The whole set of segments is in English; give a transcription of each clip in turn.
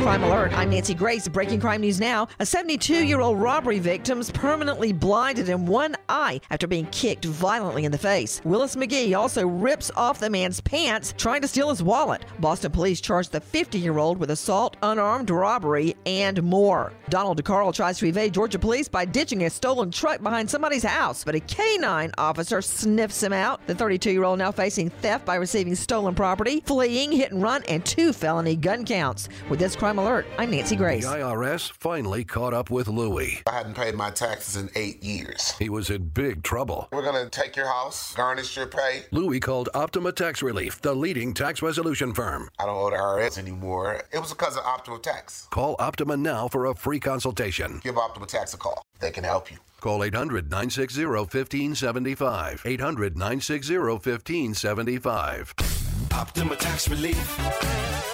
Crime Alert. I'm Nancy Grace. Breaking crime news now. A 72 year old robbery victim is permanently blinded in one eye after being kicked violently in the face. Willis McGee also rips off the man's pants trying to steal his wallet. Boston police charged the 50 year old with assault, unarmed robbery, and more. Donald DeCarl tries to evade Georgia police by ditching a stolen truck behind somebody's house, but a canine officer sniffs him out. The 32 year old now facing theft by receiving stolen property, fleeing, hit and run, and two felony gun counts. With this Crime Alert. I'm Nancy Grace. The IRS finally caught up with Louie. I hadn't paid my taxes in eight years. He was in big trouble. We're going to take your house, garnish your pay. Louie called Optima Tax Relief, the leading tax resolution firm. I don't owe the IRS anymore. It was because of Optima Tax. Call Optima now for a free consultation. Give Optima Tax a call. They can help you. Call 800 960 1575. 800 960 1575. Optima Tax Relief.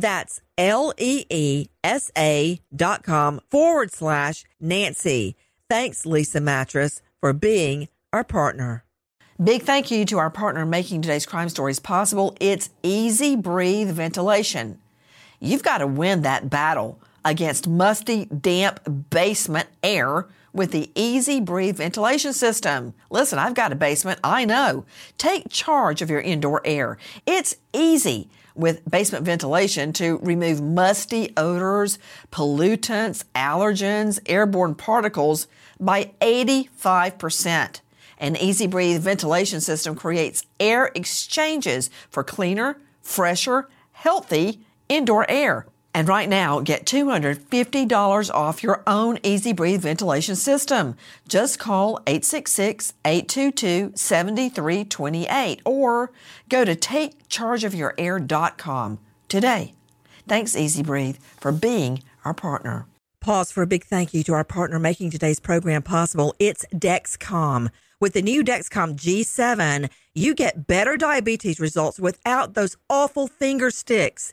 That's L-E-E-S-A dot com forward slash Nancy. Thanks, Leesa Mattress, for being our partner. Big thank you to our partner making today's crime stories possible. It's EZ Breathe Ventilation. You've got to win that battle against musty, damp basement air with the EZ Breathe ventilation system. Listen, I've got a basement, I know. Take charge of your indoor air. It's easy with basement ventilation to remove musty odors, pollutants, allergens, airborne particles by 85%. An EZ Breathe ventilation system creates air exchanges for cleaner, fresher, healthy indoor air. And right now, get $250 off your own EZ Breathe ventilation system. Just call 866-822-7328 or go to takechargeofyourair.com today. Thanks, EZ Breathe, for being our partner. Pause for a big thank you to our partner making today's program possible. It's Dexcom. With the new Dexcom G7, you get better diabetes results without those awful finger sticks.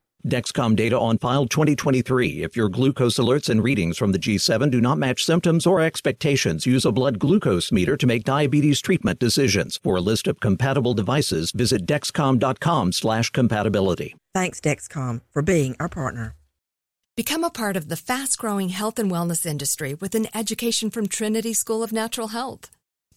Dexcom data on file 2023. If your glucose alerts and readings from the G7 do not match symptoms or expectations, use a blood glucose meter to make diabetes treatment decisions. For a list of compatible devices, visit dexcom.com slash compatibility. Thanks, Dexcom, for being our partner. Become a part of the fast-growing health and wellness industry with an education from Trinity School of Natural Health.